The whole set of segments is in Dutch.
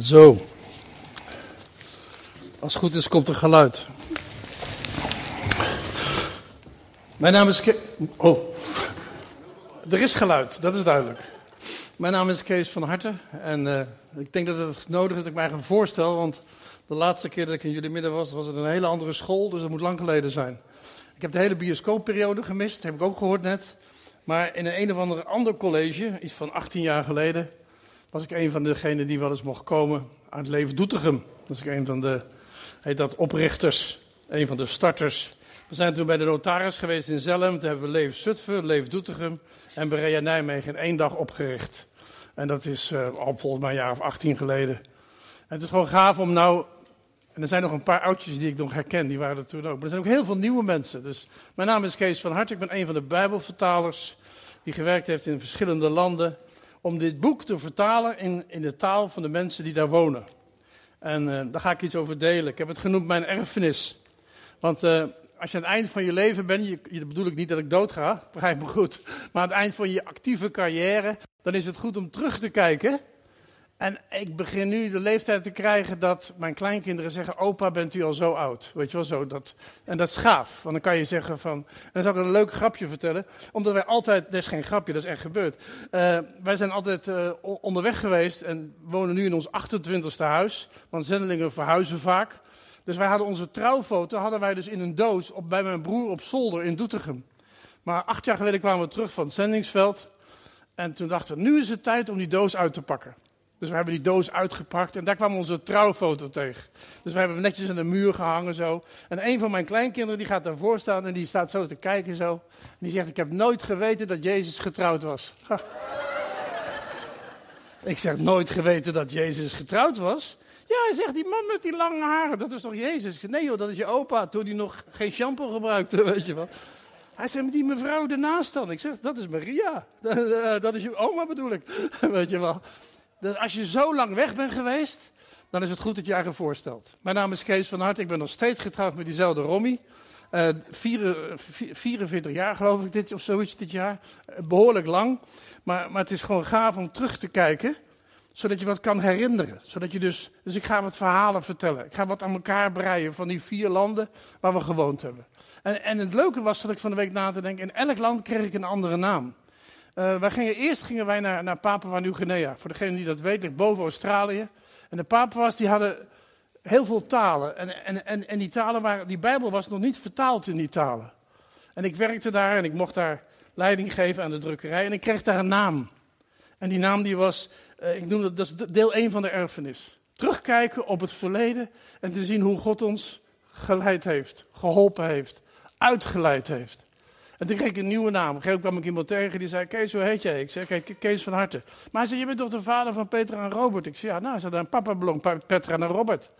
Zo. Als het goed is, komt er geluid. Mijn naam is Kees. Oh. Er is geluid, dat is duidelijk. Mijn naam is Kees van Harten. En uh, ik denk dat het nodig is dat ik mij even voorstel. Want de laatste keer dat ik in jullie midden was, was het een hele andere school. Dus dat moet lang geleden zijn. Ik heb de hele bioscoopperiode gemist, heb ik ook gehoord net. Maar in een, een of ander ander college, iets van 18 jaar geleden, was ik een van degenen die wel eens mocht komen aan het leven Doetinchem. Was ik een van de, heet dat, oprichters, een van de starters. We zijn toen bij de notaris geweest in Zelm, toen hebben we Leef Zutphen, Leef Doetinchem en Berea Nijmegen in één dag opgericht. En dat is uh, al volgens mij een jaar of 18 geleden. En het is gewoon gaaf om nou en er zijn nog een paar oudjes die ik nog herken, die waren er toen ook. Maar er zijn ook heel veel nieuwe mensen. Dus mijn naam is Kees van Hart, ik ben een van de Bijbelvertalers die gewerkt heeft in verschillende landen om dit boek te vertalen in, in de taal van de mensen die daar wonen. En uh, daar ga ik iets over delen. Ik heb het genoemd mijn erfenis. Want uh, als je aan het eind van je leven bent, je, je, bedoel ik niet dat ik dood ga, begrijp me goed. Maar aan het eind van je actieve carrière, dan is het goed om terug te kijken en ik begin nu de leeftijd te krijgen dat mijn kleinkinderen zeggen: Opa, bent u al zo oud? Weet je wel zo. Dat, en dat is gaaf. Want dan kan je zeggen van. En dan zal ik een leuk grapje vertellen. Omdat wij altijd. Dat is geen grapje, dat is echt gebeurd. Uh, wij zijn altijd uh, onderweg geweest. En wonen nu in ons 28ste huis. Want zendelingen verhuizen vaak. Dus wij hadden onze trouwfoto. hadden wij dus in een doos. Op, bij mijn broer op zolder in Doetinchem. Maar acht jaar geleden kwamen we terug van het zendingsveld. En toen dachten we: nu is het tijd om die doos uit te pakken. Dus we hebben die doos uitgepakt en daar kwam onze trouwfoto tegen. Dus we hebben hem netjes aan de muur gehangen zo. En een van mijn kleinkinderen die gaat daarvoor staan en die staat zo te kijken zo. En die zegt, ik heb nooit geweten dat Jezus getrouwd was. ik zeg, nooit geweten dat Jezus getrouwd was? Ja, hij zegt, die man met die lange haren, dat is toch Jezus? nee joh, dat is je opa, toen hij nog geen shampoo gebruikte, weet je wel. Hij zegt, die mevrouw ernaast dan. Ik zeg, dat is Maria. Dat is je oma bedoel ik, weet je wel dat als je zo lang weg bent geweest, dan is het goed dat je eigen voorstelt. Mijn naam is Kees van Hart, ik ben nog steeds getrouwd met diezelfde Rommie. Uh, 44 jaar geloof ik, dit, of zoiets dit jaar. Uh, behoorlijk lang. Maar, maar het is gewoon gaaf om terug te kijken, zodat je wat kan herinneren. Zodat je dus, dus ik ga wat verhalen vertellen. Ik ga wat aan elkaar breien van die vier landen waar we gewoond hebben. En, en het leuke was dat ik van de week na te denken, in elk land kreeg ik een andere naam. Uh, wij gingen, eerst gingen wij naar, naar Papua Nieuw-Guinea. Voor degene die dat weet, ligt boven Australië. En de Papua's die hadden heel veel talen. En, en, en, en die talen waren, die Bijbel was nog niet vertaald in die talen. En ik werkte daar en ik mocht daar leiding geven aan de drukkerij. En ik kreeg daar een naam. En die naam die was, uh, ik noem dat, dat deel 1 van de erfenis. Terugkijken op het verleden en te zien hoe God ons geleid heeft, geholpen heeft, uitgeleid heeft. En toen kreeg ik een nieuwe naam. Op een kwam ik iemand tegen die zei: Kees, hoe heet jij? Ik zei: Kees van Harte. Maar hij zei: Je bent toch de vader van Petra en Robert? Ik zei: Ja, nou, ze een papa belong Petra en Robert.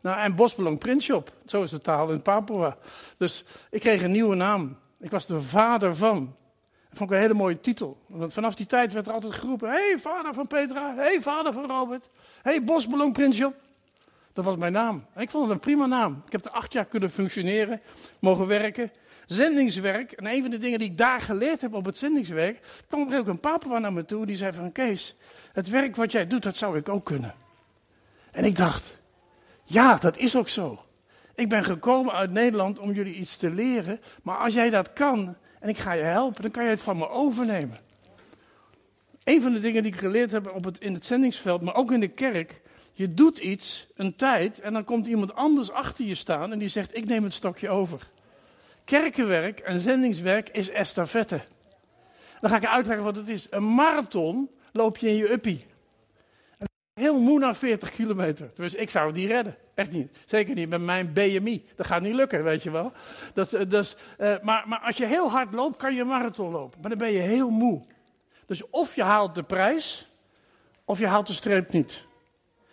Nou, en Bos belong Prinsjop. Zo is de taal in Papua. Dus ik kreeg een nieuwe naam. Ik was de vader van. Dat vond ik een hele mooie titel. Want vanaf die tijd werd er altijd geroepen: hey, vader van Petra. Hey, vader van Robert. Hé, hey, Bos belong Prinsjop. Dat was mijn naam. En ik vond het een prima naam. Ik heb er acht jaar kunnen functioneren, mogen werken zendingswerk. En een van de dingen die ik daar geleerd heb op het zendingswerk. kwam er ook een papa naar me toe die zei van Kees, het werk wat jij doet, dat zou ik ook kunnen. En ik dacht, ja, dat is ook zo. Ik ben gekomen uit Nederland om jullie iets te leren. Maar als jij dat kan en ik ga je helpen, dan kan je het van me overnemen. Een van de dingen die ik geleerd heb op het, in het zendingsveld, maar ook in de kerk. Je doet iets een tijd en dan komt iemand anders achter je staan en die zegt: Ik neem het stokje over. Kerkenwerk en zendingswerk is estafette. Dan ga ik uitleggen wat het is. Een marathon loop je in je uppie. Heel moe na 40 kilometer. Dus ik zou het niet redden. Echt niet. Zeker niet met mijn BMI. Dat gaat niet lukken, weet je wel. Dat, eh, dus, uh, maar, maar als je heel hard loopt, kan je een marathon lopen. Maar dan ben je heel moe. Dus of je haalt de prijs, of je haalt de streep niet.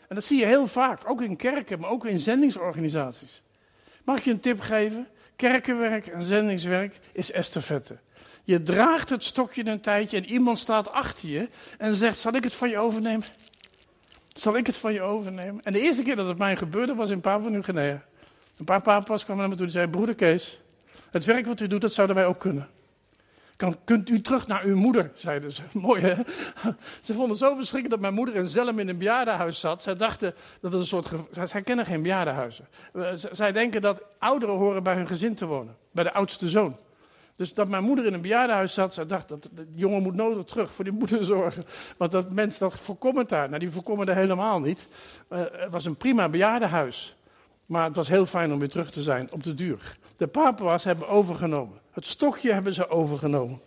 En dat zie je heel vaak. Ook in kerken, maar ook in zendingsorganisaties. Mag ik je een tip geven? Kerkenwerk en zendingswerk is estafette. Je draagt het stokje een tijdje en iemand staat achter je en zegt: Zal ik het van je overnemen? Zal ik het van je overnemen? En de eerste keer dat het mij gebeurde was in Papua Nieuw-Guinea. Een paar papa's kwamen naar me toe en zeiden: Broeder Kees, het werk wat u doet, dat zouden wij ook kunnen. Kan, kunt u terug naar uw moeder, zeiden ze. Mooi hè? Ze vonden het zo verschrikkelijk dat mijn moeder in Zelm in een bejaardenhuis zat. Zij dachten dat het een soort. Zij kennen geen bejaardenhuizen. Zij denken dat ouderen horen bij hun gezin te wonen, bij de oudste zoon. Dus dat mijn moeder in een bejaardenhuis zat, zij dacht dat de jongen moet nodig terug voor die moeder zorgen. Want dat mensen dat voorkomen daar. Nou, die voorkomen er helemaal niet. Uh, het was een prima bejaardenhuis. Maar het was heel fijn om weer terug te zijn op de duur. De papa's hebben overgenomen. Het stokje hebben ze overgenomen.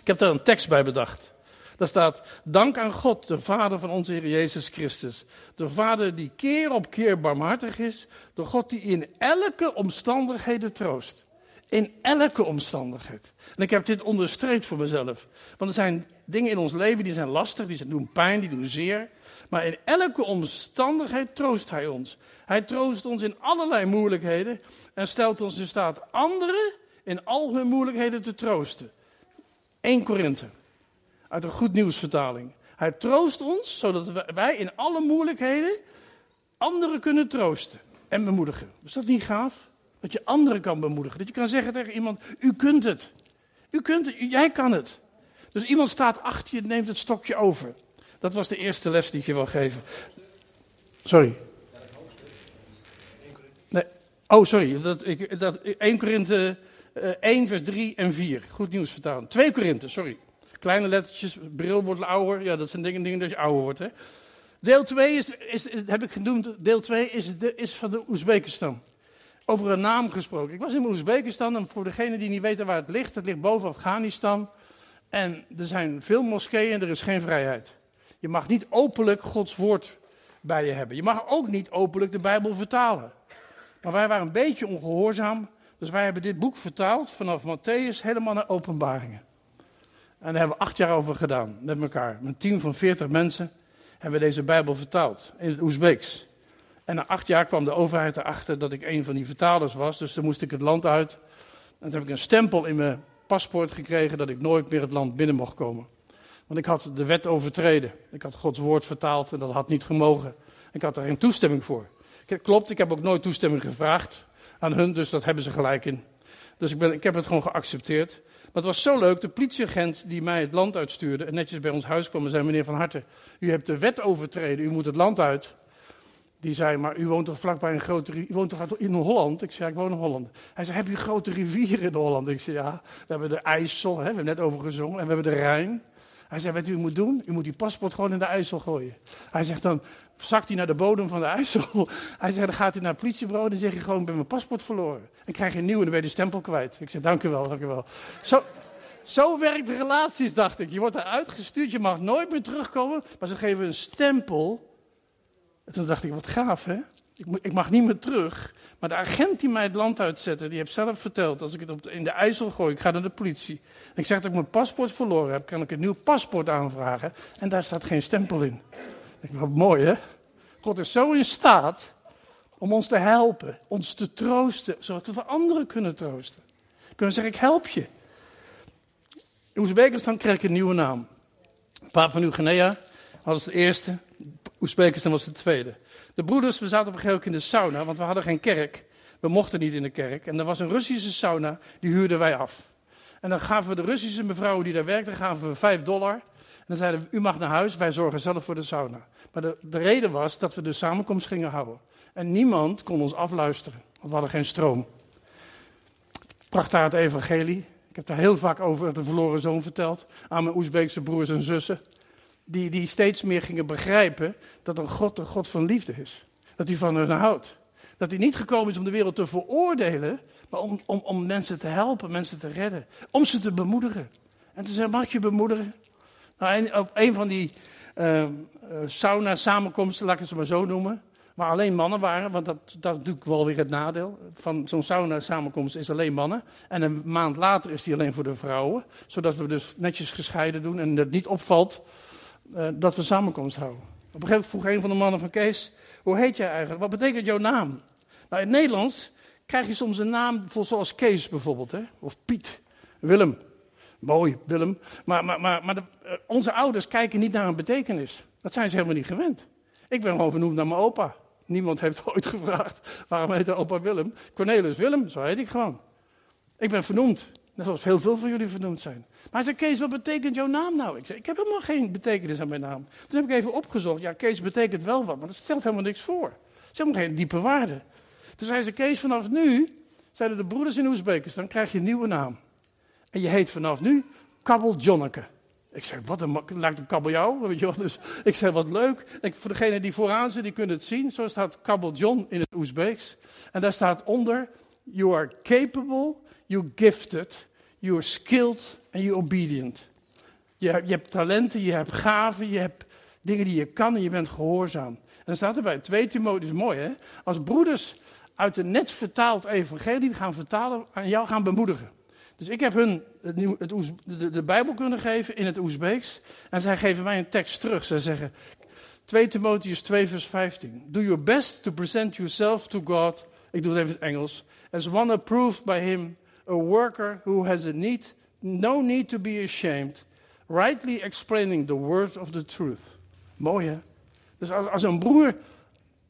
Ik heb daar een tekst bij bedacht. Daar staat: Dank aan God, de Vader van onze Heer Jezus Christus. De Vader die keer op keer barmhartig is. De God die in elke omstandigheden troost. In elke omstandigheid. En ik heb dit onderstreept voor mezelf. Want er zijn dingen in ons leven die zijn lastig, die doen pijn, die doen zeer. Maar in elke omstandigheid troost Hij ons. Hij troost ons in allerlei moeilijkheden en stelt ons in staat anderen in al hun moeilijkheden te troosten. 1 Korinthe, uit een goed nieuwsvertaling. Hij troost ons, zodat wij in alle moeilijkheden anderen kunnen troosten en bemoedigen. Is dat niet gaaf? Dat je anderen kan bemoedigen. Dat je kan zeggen tegen iemand, u kunt het. U kunt het, jij kan het. Dus iemand staat achter je, neemt het stokje over. Dat was de eerste les die ik je wil geven. Sorry. Nee. Oh, sorry. Dat, ik, dat, 1 Korinthe uh, 1, vers 3 en 4. Goed nieuws vertalen. 2 Korinthe, sorry. Kleine lettertjes, bril wordt ouder. Ja, dat zijn dingen, dingen dat je ouder wordt. Hè? Deel 2 is, is, heb ik genoemd, deel 2 is, is van de Oezbekistan. Over een naam gesproken. Ik was in Oezbekistan en voor degenen die niet weten waar het ligt, het ligt boven Afghanistan. En er zijn veel moskeeën en er is geen vrijheid. Je mag niet openlijk Gods woord bij je hebben. Je mag ook niet openlijk de Bijbel vertalen. Maar wij waren een beetje ongehoorzaam. Dus wij hebben dit boek vertaald vanaf Matthäus helemaal naar openbaringen. En daar hebben we acht jaar over gedaan met elkaar. Met een team van veertig mensen hebben we deze Bijbel vertaald in het Oezbeeks. En na acht jaar kwam de overheid erachter dat ik een van die vertalers was. Dus dan moest ik het land uit. En toen heb ik een stempel in mijn paspoort gekregen dat ik nooit meer het land binnen mocht komen. Want ik had de wet overtreden. Ik had Gods woord vertaald en dat had niet gemogen. Ik had daar geen toestemming voor. Klopt, ik heb ook nooit toestemming gevraagd aan hun, dus dat hebben ze gelijk in. Dus ik, ben, ik heb het gewoon geaccepteerd. Maar het was zo leuk, de politieagent die mij het land uitstuurde en netjes bij ons huis kwam en zei: Meneer Van Harten, u hebt de wet overtreden, u moet het land uit. Die zei, maar u woont toch vlakbij een grote rivier? U woont toch in Holland? Ik zei, ik woon in Holland. Hij zei, heb u grote rivieren in Holland? Ik zei, ja. We hebben de IJssel, hè, we hebben net over gezongen. En we hebben de Rijn. Hij zei, wat u moet doen? U moet die paspoort gewoon in de IJssel gooien. Hij zegt dan, zakt hij naar de bodem van de IJssel. Hij zegt, dan gaat hij naar het politiebureau en zeg je gewoon, ik ben mijn paspoort verloren. En krijg een nieuw en dan ben je de stempel kwijt. Ik zeg, dank u wel, dank u wel. Zo, zo werkt de relaties, dacht ik. Je wordt eruit gestuurd, je mag nooit meer terugkomen, maar ze geven een stempel en toen dacht ik, wat gaaf hè. Ik, mag niet meer terug. Maar de agent die mij het land uitzette, die heeft zelf verteld, als ik het op in de IJssel gooi, ik ga naar de politie. En ik zeg dat ik mijn paspoort verloren heb, kan ik een nieuw paspoort aanvragen. En daar staat geen stempel in. Ik denk, wat mooi hè. God is zo in staat om ons te helpen, ons te troosten, zodat we anderen kunnen troosten. Kunnen zeggen, ik help je. In Oezbekistan kreeg ik een nieuwe naam. Paap van Nieuw-Guinea was de eerste. Oezbekistan was de tweede. De broeders, we zaten op een gegeven moment in de sauna, want we hadden geen kerk. We mochten niet in de kerk. En er was een Russische sauna, die huurden wij af. En dan gaven we de Russische mevrouw die daar werkte, gaven we 5 dollar. En dan zeiden u mag naar huis, wij zorgen zelf voor de sauna. Maar de, de reden was dat we de samenkomst gingen houden. En niemand kon ons afluisteren, want we hadden geen stroom. Bracht daar het evangelie. Ik heb daar heel vaak over de verloren zoon verteld. Aan mijn Oezbeekse broers en zussen die, die steeds meer gingen begrijpen dat een God een God van liefde is. Dat hij van hen houdt. Dat hij niet gekomen is om de wereld te veroordelen, maar om, om, om mensen te helpen, mensen te redden. Om ze te bemoedigen. En te zeggen, mag je bemoedigen? Nou, op een van die uh, sauna-samenkomsten, laat ik het maar zo noemen, waar alleen mannen waren, want dat, dat is natuurlijk wel weer het nadeel. Van zo'n sauna-samenkomst is alleen mannen. En een maand later is die alleen voor de vrouwen, zodat we dus netjes gescheiden doen en het niet opvalt uh, dat we samenkomst houden. Op een gegeven moment vroeg een van de mannen van Kees, hoe heet jij eigenlijk? Wat betekent jouw naam? Nou, in het Nederlands krijg je soms een naam zoals Kees bijvoorbeeld, hè? of Piet, Willem. Mooi, Willem. Maar, maar, maar, maar de, uh, onze ouders kijken niet naar een betekenis. Dat zijn ze helemaal niet gewend. Ik ben gewoon vernoemd naar mijn opa. Niemand heeft ooit gevraagd waarom heet opa Willem. Cornelis Willem, zo heet ik gewoon. Ik ben vernoemd Net zoals heel veel van jullie vernoemd zijn. Maar hij zei, Kees, wat betekent jouw naam nou? Ik zei, ik heb helemaal geen betekenis aan mijn naam. Toen heb ik even opgezocht. Ja, Kees betekent wel wat, maar dat stelt helemaal niks voor. Het is helemaal geen diepe waarde. Dus hij zei, Kees, vanaf nu, zeiden de broeders in Oezbekistan, krijg je een nieuwe naam. En je heet vanaf nu Kabbel Jonneke. Ik zei, wat een, lijkt een kabeljauw, weet je wel. Dus ik zei, wat leuk. En voor degene die vooraan zit, die kunnen het zien. Zo staat John in het Oezbeeks. En daar staat onder, you are capable, you gifted, you are skilled and you obedient. Je, hebt talenten, je hebt gaven, je hebt dingen die je kan en je bent gehoorzaam. En dan staat erbij, 2 Timotheus, mooi hè. Als broeders uit een net vertaald evangelie gaan vertalen, aan jou gaan bemoedigen. Dus ik heb hun het de, de, Bijbel kunnen geven in het Oezbeeks. En zij geven mij een tekst terug. Zij zeggen, 2 Timotheus 2 vers 15. Do your best to present yourself to God. Ik doe het even in het Engels. As one approved by him. A worker who has a need, no need to be ashamed. Rightly explaining the word of the truth. Mooi hè? Dus als, als, een broer,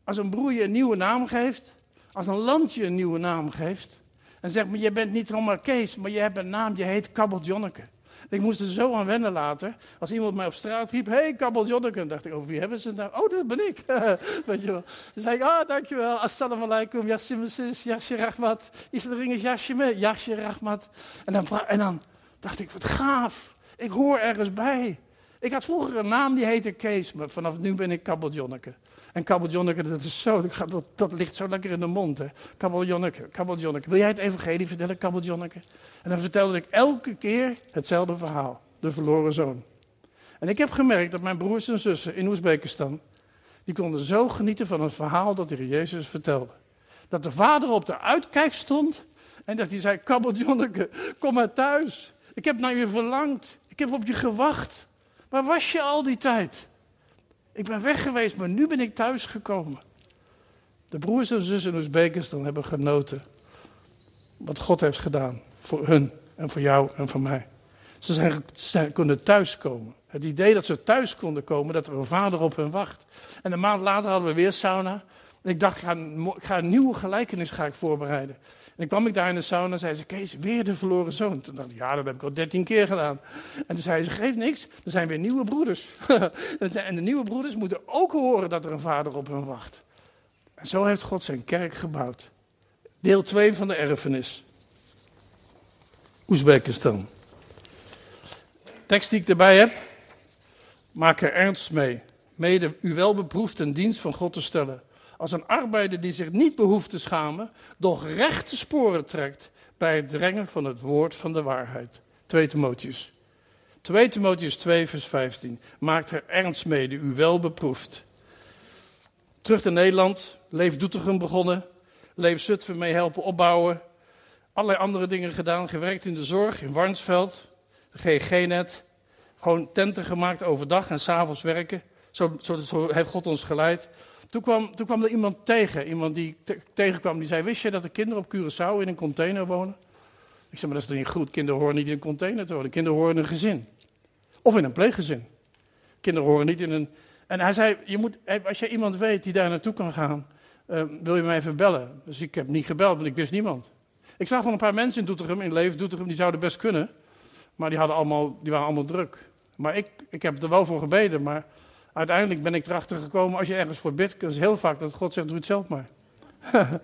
als een broer je een nieuwe naam geeft. Als een land je een nieuwe naam geeft en zegt, maar je bent niet zomaar Kees, maar je hebt een naam, je heet Kabbel Jonneke. Ik moest er zo aan wennen later. Als iemand mij op straat riep, hey Kabbel Jonneke, dan dacht ik, over wie hebben ze het nou? Oh, dat ben ik. Weet je wel. Dan zei ik, ah, oh, dankjewel, assalamu alaikum, yassimesis, yassi rahmat, isleringers yassime, yassi rahmat. En dan, en dan dacht ik, wat gaaf, ik hoor ergens bij. Ik had vroeger een naam die heette Kees, maar vanaf nu ben ik Kabbel Jonneke. En kabbeljonneke, dat is zo, dat, dat, ligt zo lekker in de mond. Hè. Kabbeljonneke, kabbeljonneke. Wil jij het evangelie vertellen, kabbeljonneke? En dan vertelde ik elke keer hetzelfde verhaal. De verloren zoon. En ik heb gemerkt dat mijn broers en zussen in Oezbekistan, die konden zo genieten van het verhaal dat de Jezus vertelde. Dat de vader op de uitkijk stond en dat hij zei, kabbeljonneke, kom maar thuis. Ik heb naar je verlangd. Ik heb op je gewacht. Waar was je al die tijd? Ik ben weg geweest, maar nu ben ik thuis gekomen. De broers en zussen in Oezbekistan hebben genoten wat God heeft gedaan voor hun en voor jou en voor mij. Ze zijn, kunnen thuiskomen. Het idee dat ze thuis konden komen, dat er een vader op hen wacht. En een maand later hadden we weer sauna. En ik dacht, ik ga, ga een nieuwe gelijkenis ga ik voorbereiden. En dan kwam ik daar in de sauna en zei ze, Kees, weer de verloren zoon. Toen dacht ik, ja, dat heb ik al dertien keer gedaan. En toen zei ze, geef niks, er zijn weer nieuwe broeders. en de nieuwe broeders moeten ook horen dat er een vader op hen wacht. En zo heeft God zijn kerk gebouwd. Deel 2 van de erfenis. Oezbekistan. Tekst die ik erbij heb. Maak er ernst mee. Mede u wel beproefd een dienst van God te stellen als een arbeider die zich niet behoeft te schamen, doch rechte sporen trekt bij het drengen van het woord van de waarheid. 2 Timotheus. 2 Timotheus 2, vers 15. Maakt er ernst mee, die u wel beproeft. Terug naar Nederland, Leef Doetinchem begonnen, Leef Zutphen mee helpen opbouwen. Allerlei andere dingen gedaan, gewerkt in de zorg in Warnsveld, GG-net. Gewoon tenten gemaakt overdag en s'avonds werken. Zo, zo, zo heeft God ons geleid. Toen kwam, toen kwam er iemand tegen, iemand die tegenkwam, die zei, wist je dat de kinderen op Curaçao in een container wonen? Ik zei, maar dat is toch niet goed, kinderen horen niet in een container te wonen, kinderen horen in een gezin. Of in een pleeggezin. Kinderen horen niet in een... En hij zei, je moet, als je iemand weet die daar naartoe kan gaan, uh, wil je mij even bellen? Dus ik heb niet gebeld, want ik wist niemand. Ik zag van een paar mensen in Doetinchem, in Leef Doetinchem, die zouden best kunnen. Maar die, hadden allemaal, die waren allemaal druk. Maar ik, ik heb er wel voor gebeden, maar uiteindelijk ben ik erachter gekomen, als je ergens voor bidt, is heel vaak dat God zegt, doe het zelf maar.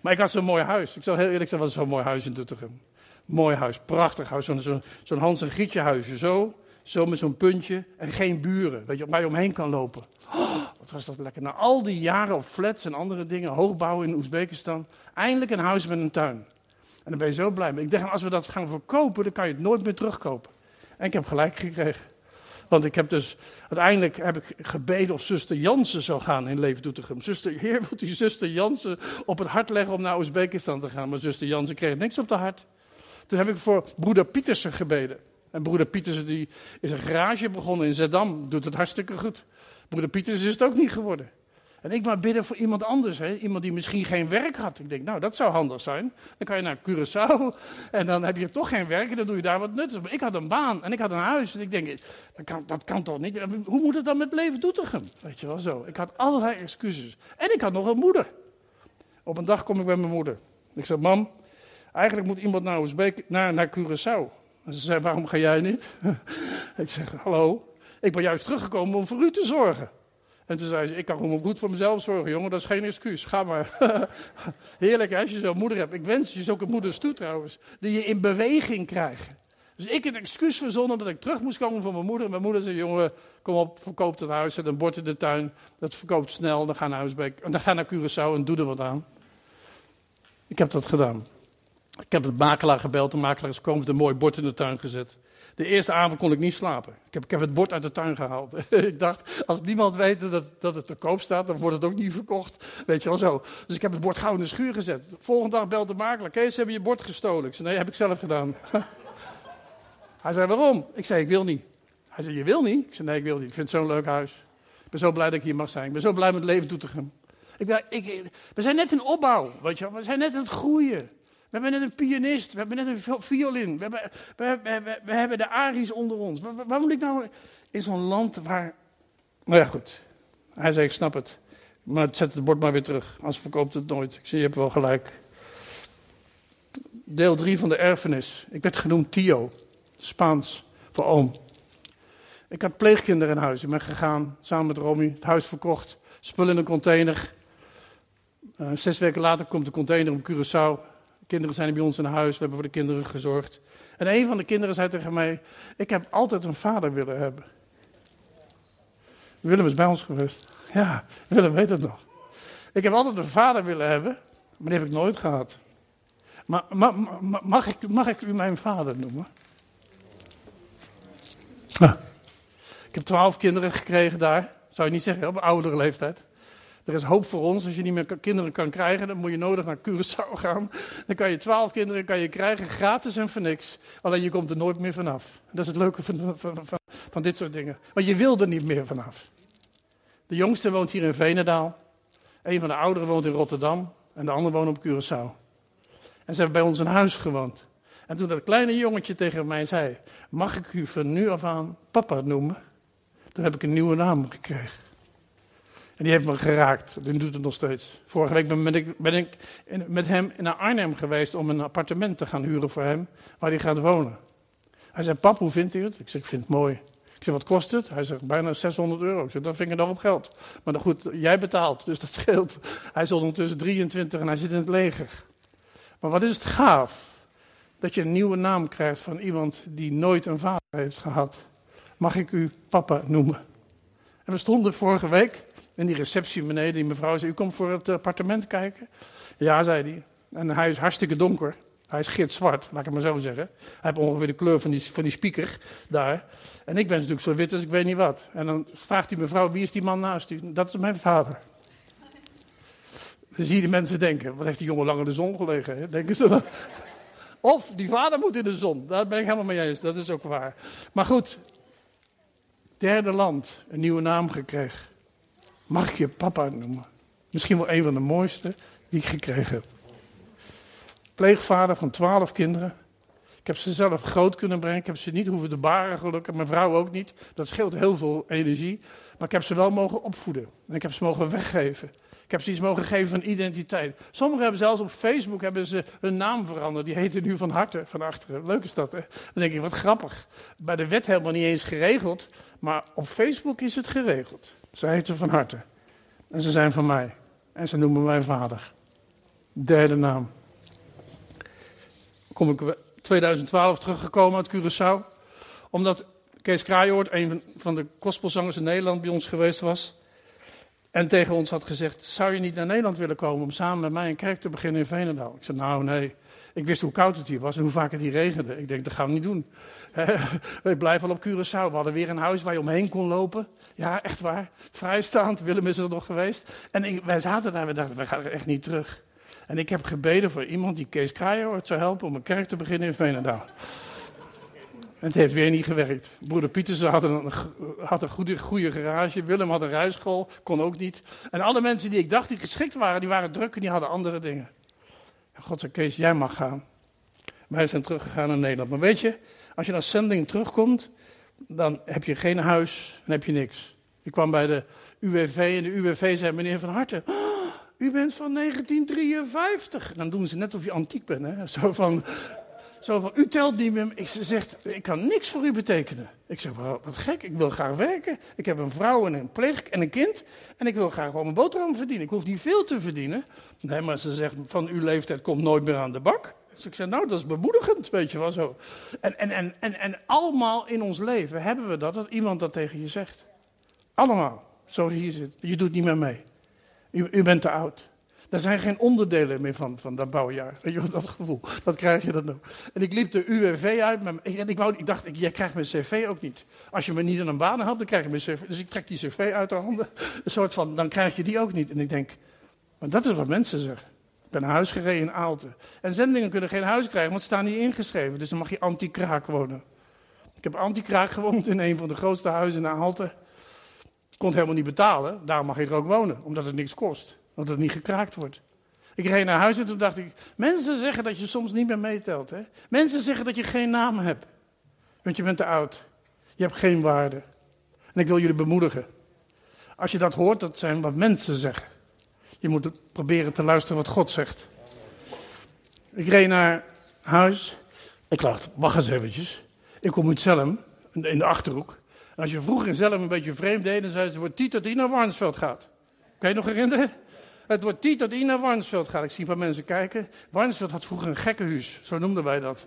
maar ik had zo'n mooi huis. Ik zal heel eerlijk zeggen, wat is zo'n mooi huis in Doetinchem. Mooi huis, prachtig huis, zo'n zo, Hans en Grietje huisje, zo. Zo met zo'n puntje en geen buren, weet je, waar je omheen kan lopen. Wat was dat lekker. Na al die jaren op flats en andere dingen, hoogbouw in Oezbekistan, eindelijk een huis met een tuin. En dan ben je zo blij mee. Ik dacht, als we dat gaan verkopen, dan kan je het nooit meer terugkopen. En ik heb gelijk gekregen. Want ik heb dus, uiteindelijk heb ik gebeden of zuster Jansen zou gaan in Leven Doetinchem. Zuster, heer, wilt u zuster Jansen op het hart leggen om naar Oezbekistan te gaan? Maar zuster Jansen kreeg niks op de hart. Toen heb ik voor broeder Pietersen gebeden. En broeder Pietersen die is een garage begonnen in Zeddam, doet het hartstikke goed. Broeder Pietersen is het ook niet geworden. En ik maar bidden voor iemand anders, hè? iemand die misschien geen werk had. Ik denk, nou, dat zou handig zijn. Dan kan je naar Curaçao en dan heb je toch geen werk en dan doe je daar wat nuttigs. Maar ik had een baan en ik had een huis. En ik denk, dat kan, dat kan toch niet? Hoe moet het dan met leven Doetinchem? Weet je wel zo. Ik had allerlei excuses. En ik had nog een moeder. Op een dag kom ik bij mijn moeder. Ik zeg, mam, eigenlijk moet iemand naar, Oezbek, naar, naar Curaçao. En ze zei, waarom ga jij niet? ik zeg, hallo, ik ben juist teruggekomen om voor u te zorgen. En toen zei ze, ik kan gewoon goed voor mezelf zorgen, jongen, dat is geen excuus, ga maar. Heerlijk als je zo'n moeder hebt. Ik wens je zulke moeders toe trouwens, die je in beweging krijgen. Dus ik een excuus verzonnen dat ik terug moest komen van mijn moeder. En mijn moeder zei, jongen, kom op, verkoop het huis, zet een bord in de tuin. Dat verkoopt snel, dan ga naar, Huisbeek, dan ga naar Curaçao en doe er wat aan. Ik heb dat gedaan. Ik heb de makelaar gebeld, de makelaar is komen, een mooi bord in de tuin gezet. De eerste avond kon ik niet slapen. Ik heb, ik heb het bord uit de tuin gehaald. ik dacht, als niemand weet dat, dat het te koop staat, dan wordt het ook niet verkocht. Weet je wel zo. Dus ik heb het bord gauw in de schuur gezet. De volgende dag belt de makelaar. Kees, ze hebben je bord gestolen. Ik zei, nee, heb ik zelf gedaan. Hij zei, waarom? Ik zei, ik wil niet. Hij zei, je wil niet? Ik zei, nee, ik wil niet. Ik vind het zo'n leuk huis. Ik ben zo blij dat ik hier mag zijn. Ik ben zo blij met het leven gaan. Ik, ik, we zijn net in opbouw, weet je wel. We zijn net aan het groeien. We hebben net een pianist, we hebben net een violin, we hebben, we, we, hebben de Aries onder ons. Waar, moet ik nou in zo'n land waar... Nou ja, goed. Hij zei, ik snap het. Maar zet het bord maar weer terug, anders verkoopt het nooit. Ik zei, je hebt wel gelijk. Deel 3 van de erfenis. Ik werd genoemd Tio, Spaans voor oom. Ik had pleegkinderen in huis. Ik ben gegaan, samen met Romy, het huis verkocht. Spullen in een container. Uh, zes weken later komt de container op Curaçao. Kinderen zijn bij ons in huis, we hebben voor de kinderen gezorgd. En een van de kinderen zei tegen mij: Ik heb altijd een vader willen hebben. Willem is bij ons geweest. Ja, Willem weet het nog. Ik heb altijd een vader willen hebben, maar die heb ik nooit gehad. Maar, mag, ik, mag ik u mijn vader noemen? Ik heb twaalf kinderen gekregen daar. Zou je niet zeggen, op oudere leeftijd. Er is hoop voor ons. Als je niet meer kinderen kan krijgen, dan moet je nodig naar Curaçao gaan. Dan kan je twaalf kinderen kan je krijgen, gratis en voor niks. Alleen je komt er nooit meer vanaf. Dat is het leuke van, van, van, dit soort dingen. Want je wil er niet meer vanaf. De jongste woont hier in Venendaal. Een van de ouderen woont in Rotterdam. En de andere woont op Curaçao. En ze hebben bij ons in huis gewoond. En toen dat kleine jongetje tegen mij zei: Mag ik u van nu af aan papa noemen? Toen heb ik een nieuwe naam gekregen. En die heeft me geraakt. Die doet het nog steeds. Vorige week ben ik, ben ik met hem naar Arnhem geweest om een appartement te gaan huren voor hem, waar hij gaat wonen. Hij zei, pap, hoe vindt u het? Ik zeg, ik vind het mooi. Ik zeg, wat kost het? Hij zegt, bijna 600 euro. Ik zeg, dat vind ik nog op geld. Maar dan goed, jij betaalt, dus dat scheelt. Hij is ondertussen 23 en hij zit in het leger. Maar wat is het gaaf? Dat je een nieuwe naam krijgt van iemand die nooit een vader heeft gehad. Mag ik u papa noemen? En we stonden vorige week in die receptie beneden, die mevrouw zei, u komt voor het appartement kijken? Ja, zei hij. En hij is hartstikke donker. Hij is gitzwart, laat ik het maar zo zeggen. Hij heeft ongeveer de kleur van die, van die speaker daar. En ik ben natuurlijk zo wit als ik weet niet wat. En dan vraagt die mevrouw, wie is die man naast u? Dat is mijn vader. Dan zie je die mensen denken, wat heeft die jongen lang in de zon gelegen? Denken ze dan. Of die vader moet in de zon. Daar ben ik helemaal mee eens, dat is ook waar. Maar goed, derde land, een nieuwe naam gekregen. Mag je papa noemen? Misschien wel een van de mooiste die ik gekregen heb. Pleegvader van twaalf kinderen. Ik heb ze zelf groot kunnen brengen. Ik heb ze niet hoeven te baren, gelukkig. Mijn vrouw ook niet. Dat scheelt heel veel energie. Maar ik heb ze wel mogen opvoeden. En ik heb ze mogen weggeven. Ik heb ze iets mogen geven van identiteit. Sommigen hebben zelfs op Facebook hebben ze hun naam veranderd. Die heten nu van harte, van achteren. Leuk is dat, hè? Dan denk ik, wat grappig. Bij de wet helemaal niet eens geregeld. Maar op Facebook is het geregeld. Ze van harte. En ze zijn van mij. En ze noemen mij vader. Derde naam. Kom ik 2012 teruggekomen uit Curaçao. Omdat Kees Kraaijoord, een van de gospelzangers in Nederland, bij ons geweest was. En tegen ons had gezegd, zou je niet naar Nederland willen komen om samen met mij een kerk te beginnen in Veenendaal? Ik zei, nou nee. Ik wist hoe koud het hier was en hoe vaak het hier regende. Ik denk, dat gaan we niet doen. we blijven al op Curaçao. We hadden weer een huis waar je omheen kon lopen. Ja, echt waar. Vrijstaand. Willem is er nog geweest. En ik, wij zaten daar. We dachten, we gaan er echt niet terug. En ik heb gebeden voor iemand die Kees Kraaienhoort zou helpen om een kerk te beginnen in Veenendaal. En het heeft weer niet gewerkt. Broeder Pietersen had een, had een goede, goede garage. Willem had een rijschool, kon ook niet. En alle mensen die ik dacht die geschikt waren, die waren druk en die hadden andere dingen. En God zei, Kees, jij mag gaan. Wij zijn teruggegaan naar Nederland. Maar weet je, als je naar zending terugkomt, dan heb je geen huis en heb je niks. Ik kwam bij de UWV en de UWV zei, meneer Van Harten, u bent van 1953. Dan doen ze net of je antiek bent, hè? Zo van, zo van u telt niet meer. Ik, ze zegt, ik kan niks voor u betekenen. Ik zeg, wat gek, ik wil graag werken. Ik heb een vrouw en een pleeg en een kind. En ik wil graag gewoon mijn boterham verdienen. Ik hoef niet veel te verdienen. Nee, maar ze zegt, van uw leeftijd komt nooit meer aan de bak. Dus ik zeg, nou, dat is bemoedigend, weet je wel zo. En, en, en, en, en allemaal in ons leven hebben we dat, dat iemand dat tegen je zegt. Allemaal, zoals hier zit. Je doet niet meer mee. U bent te oud. Er zijn geen onderdelen meer van, van dat bouwjaar. Weet je dat gevoel. Dat krijg je dan nog. En ik liep de UWV uit. en ik, wou, ik dacht, jij krijgt mijn cv ook niet. Als je me niet in een baan had, dan krijg je mijn cv. Dus ik trek die cv uit de handen. Een soort van, dan krijg je die ook niet. En ik denk, maar dat is wat mensen zeggen. Ik ben naar huis gereden in Aalten. En zendingen kunnen geen huis krijgen, want ze staan niet ingeschreven. Dus dan mag je anti-kraak wonen. Ik heb anti-kraak gewoond in een van de grootste huizen in Aalten. Ik kon het helemaal niet betalen, daar mag je er ook wonen, omdat het niks kost. Want het niet gekraakt wordt. Ik reed naar huis en toen dacht ik, mensen zeggen dat je soms niet meer meetelt. Hè? Mensen zeggen dat je geen naam hebt. Want je bent te oud. Je hebt geen waarde. En ik wil jullie bemoedigen. Als je dat hoort, dat zijn wat mensen zeggen. Je moet proberen te luisteren wat God zegt. Ik reed naar huis. Ik dacht, wacht eens eventjes. Ik kom uit in de Achterhoek. En als je vroeger in Zelm een beetje vreemd deed, dan zei ze voor dat hij naar Warnsveld gaat. Kan je nog herinneren? Het wordt Tiet dat naar Warnsveld gaat. Ik zie een mensen kijken. Warnsveld had vroeger een gekkenhuis, zo noemden wij dat.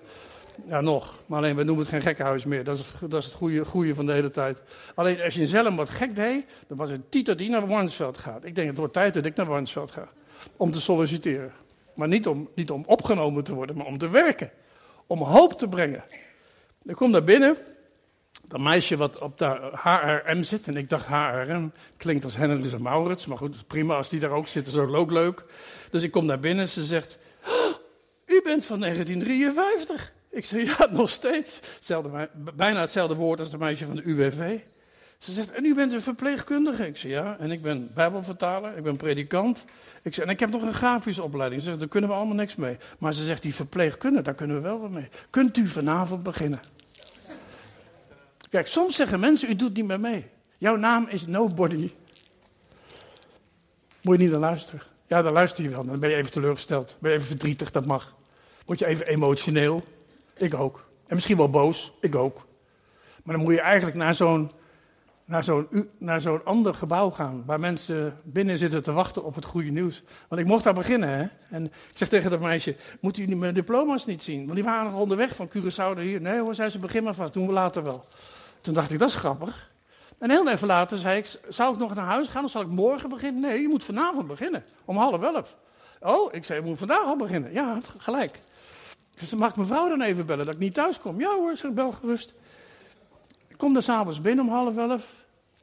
Ja, nog. Maar alleen, we noemen het geen gekkenhuis meer. Dat is, dat is het goede, goede van de hele tijd. Alleen, als je in Zelm wat gek deed, dan was het Tiet dat hij naar Warnsveld gaat. Ik denk, het wordt tijd dat ik naar Warnsveld ga. Om te solliciteren. Maar niet om, niet om opgenomen te worden, maar om te werken. Om hoop te brengen. Ik kom daar binnen dat meisje wat op de HRM zit. En ik dacht, HRM klinkt als Hennis en Maurits. Maar goed, prima, als die daar ook zitten, is ook leuk. Dus ik kom naar binnen ze zegt, u bent van 1953. Ik zeg, ja, nog steeds. Bijna hetzelfde woord als de meisje van de UWV. Ze zegt, en u bent een verpleegkundige? Ik zeg, ja, en ik ben bijbelvertaler, ik ben predikant. Ik zeg, en ik heb nog een grafische opleiding. Ze zegt, daar kunnen we allemaal niks mee. Maar ze zegt, die verpleegkundige, daar kunnen we wel wat mee. Kunt u vanavond beginnen? Kijk, soms zeggen mensen, u doet niet meer mee. Jouw naam is nobody. Moet je niet naar luisteren. Ja, dan luister je wel. Dan ben je even teleurgesteld. Ben je even verdrietig, dat mag. Word je even emotioneel. Ik ook. En misschien wel boos. Ik ook. Maar dan moet je eigenlijk naar zo'n naar zo'n, naar zo'n ander gebouw gaan. Waar mensen binnen zitten te wachten op het goede nieuws. Want ik mocht daar beginnen. Hè? En ik zeg tegen dat meisje: Moet u mijn diploma's niet zien? Want die waren nog onderweg van Curaçao hier. Nee hoor, zei ze: Begin maar vast. Doen we later wel. Toen dacht ik, dat is grappig. En heel even later zei ik, zou ik nog naar huis gaan of zal ik morgen beginnen? Nee, je moet vanavond beginnen, om half elf. Oh, ik zei, je moet vandaag al beginnen. Ja, gelijk. Dus mag mevrouw dan even bellen dat ik niet thuis kom? Ja hoor, zeg, bel gerust. Ik kom daar s'avonds binnen om half elf.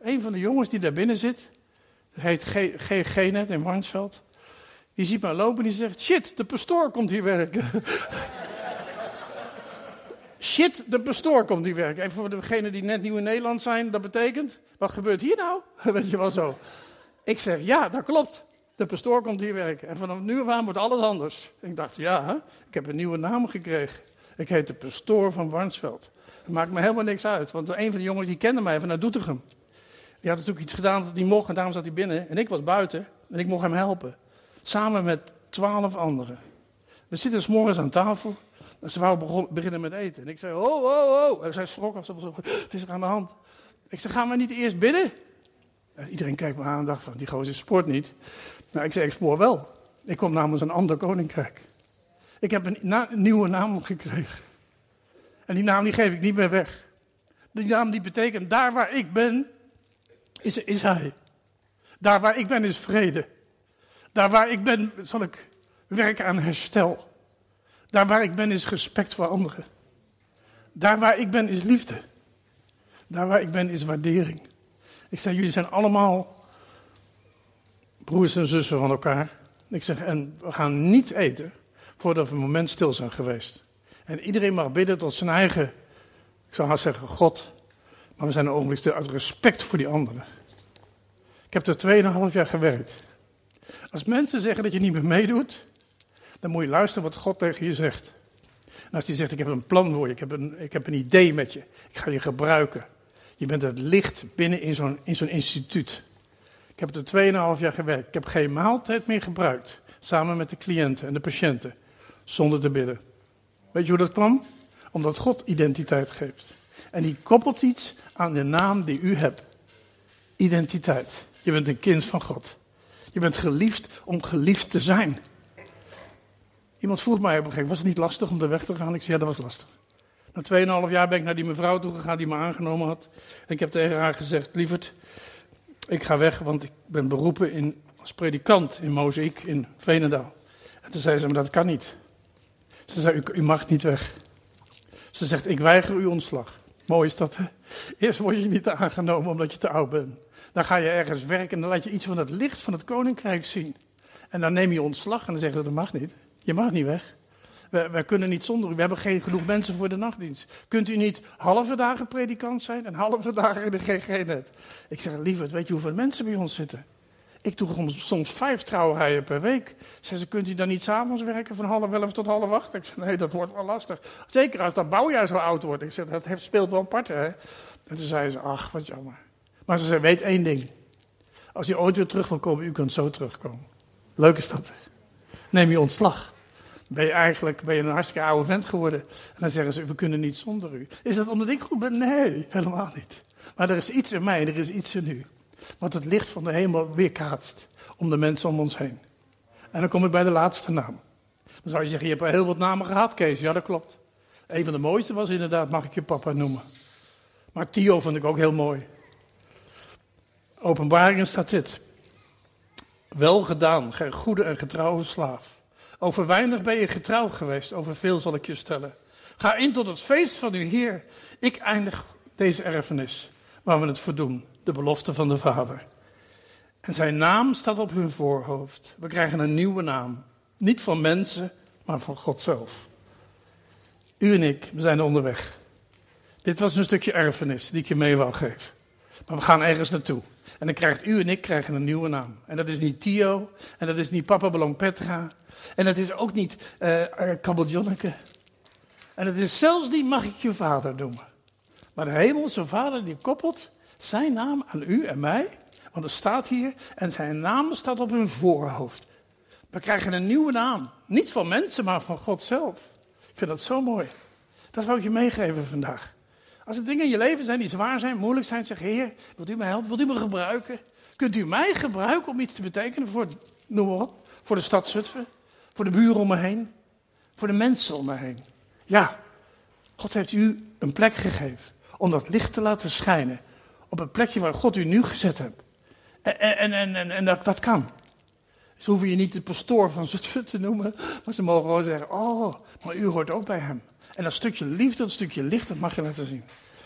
Een van de jongens die daar binnen zit, heet G. net in Warnsveld. Die ziet mij lopen en die zegt, shit, de pastoor komt hier werken. Shit, de pastoor komt die werken. Even voor degenen die net nieuw in Nederland zijn, dat betekent, wat gebeurt hier nou? Weet je wel zo. Ik zeg, ja, dat klopt. De pastoor komt hier werken. En vanaf nu aan wordt alles anders. Ik dacht, ja, ik heb een nieuwe naam gekregen. Ik heet de pastoor van Warnsveld. Dat maakt me helemaal niks uit, want een van de jongens die kende mij vanuit Doetinchem. Die had natuurlijk iets gedaan dat hij mocht en daarom zat hij binnen. En ik was buiten en ik mocht hem helpen. Samen met twaalf anderen. We zitten s morgens aan tafel ze wou beginnen met eten. En ik zei, oh, oh, oh. En zij schrok, het is er aan de hand. Ik zei, gaan we niet eerst bidden? En iedereen kijkt me aan en dacht van, die gozer sport niet. Nou, ik zei, ik spoor wel. Ik kom namens een ander koninkrijk. Ik heb een, nieuwe naam gekregen. En die naam die geef ik niet meer weg. Die naam die betekent, daar waar ik ben, is, is hij. Daar waar ik ben is vrede. Daar waar ik ben zal ik werken aan herstel. Daar waar ik ben is respect voor anderen. Daar waar ik ben is liefde. Daar waar ik ben is waardering. Ik zeg, jullie zijn allemaal broers en zussen van elkaar. Ik zeg, en we gaan niet eten voordat we een moment stil zijn geweest. En iedereen mag bidden tot zijn eigen, ik zou haast zeggen God. Maar we zijn een ogenblik stil uit respect voor die anderen. Ik heb er 2,5 jaar gewerkt. Als mensen zeggen dat je niet meer meedoet, dan moet je luisteren wat God tegen je zegt. Als hij zegt, ik heb een plan voor je, ik heb een, ik heb een idee met je, ik ga je gebruiken. Je bent het licht binnen in zo'n, in zo'n instituut. Ik heb er 2,5 jaar gewerkt. Ik heb geen maaltijd meer gebruikt. Samen met de cliënten en de patiënten. Zonder te bidden. Weet je hoe dat kwam? Omdat God identiteit geeft. En die koppelt iets aan de naam die u hebt. Identiteit. Je bent een kind van God. Je bent geliefd om geliefd te zijn. Iemand vroeg mij op een gegeven moment, was het niet lastig om er weg te gaan? Ik zei, ja, dat was lastig. Na 2,5 jaar ben ik naar die mevrouw toe gegaan die me aangenomen had. En ik heb tegen haar gezegd, lieverd, ik ga weg, want ik ben beroepen in, als predikant in Mozaïek in Veenendaal. En toen zei ze, maar dat kan niet. Ze zei, u, u mag niet weg. Ze zegt, ik weiger uw ontslag. Mooi is dat, hè? Eerst word je niet aangenomen omdat je te oud bent. Dan ga je ergens werken en dan laat je iets van het licht van het koninkrijk zien. En dan neem je ontslag en dan zeggen ze, dat mag niet. Je mag niet weg. Wij, kunnen niet zonder u. We hebben geen genoeg mensen voor de nachtdienst. Kunt u niet halve dagen predikant zijn en halve dagen in de GG net? Ik zeg, liever, weet je hoeveel mensen bij ons zitten? Ik doe soms vijf trouwerijen per week. Ze ze, kunt u dan niet s'avonds werken van half elf tot half acht? Ik zeg, nee, dat wordt wel lastig. Zeker als dat bouwjaar zo oud wordt. Ik zeg, dat speelt wel apart, hè. En toen zei ze, ach, wat jammer. Maar ze zei, weet één ding. Als je ooit weer terug wil komen, u kunt zo terugkomen. Leuk is dat. Neem je ontslag ben je eigenlijk ben je een hartstikke oude vent geworden. En dan zeggen ze, we kunnen niet zonder u. Is dat omdat ik goed ben? Nee, helemaal niet. Maar er is iets in mij, er is iets in u. Wat het licht van de hemel weerkaatst om de mensen om ons heen. En dan kom ik bij de laatste naam. Dan zou je zeggen, je hebt heel wat namen gehad, Kees. Ja, dat klopt. Een van de mooiste was inderdaad, mag ik je papa noemen. Maar Tio vond ik ook heel mooi. Openbaringen staat dit. Wel gedaan, goede en getrouwe slaaf. Over weinig ben je getrouw geweest, over veel zal ik je stellen. Ga in tot het feest van uw Heer. Ik eindig deze erfenis waar we het voor doen, de belofte van de Vader. En zijn naam staat op hun voorhoofd. We krijgen een nieuwe naam. Niet van mensen, maar van God zelf. U en ik, we zijn onderweg. Dit was een stukje erfenis die ik je mee wou geven. Maar we gaan ergens naartoe. En dan krijgt u en ik krijgen een nieuwe naam. En dat is niet Tio, en dat is niet Papa Belong Petra, en het is ook niet uh, Kabbeljonneke. En het is zelfs niet mag ik je vader noemen. Maar de hemelse vader die koppelt zijn naam aan u en mij. Want er staat hier, en zijn naam staat op hun voorhoofd. We krijgen een nieuwe naam. Niet van mensen, maar van God zelf. Ik vind dat zo mooi. Dat wil ik je meegeven vandaag. Als er dingen in je leven zijn die zwaar zijn, moeilijk zijn, zeg Heer, wilt u me helpen? Wilt u me gebruiken? Kunt u mij gebruiken om iets te betekenen voor, noem voor de stad Zutphen? Voor de buren om me heen. Voor de mensen om me heen. Ja, God heeft u een plek gegeven. Om dat licht te laten schijnen. Op een plekje waar God u nu gezet hebt. En, en, en, en, en dat, dat kan. Ze hoeven je niet de pastoor van Zutphen te noemen. Maar ze mogen gewoon zeggen: Oh, maar u hoort ook bij hem. En dat stukje liefde, dat stukje licht, dat mag je laten zien.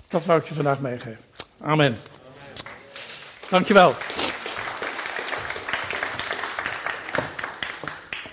Dat wou ik je vandaag meegeven. Amen. Dankjewel.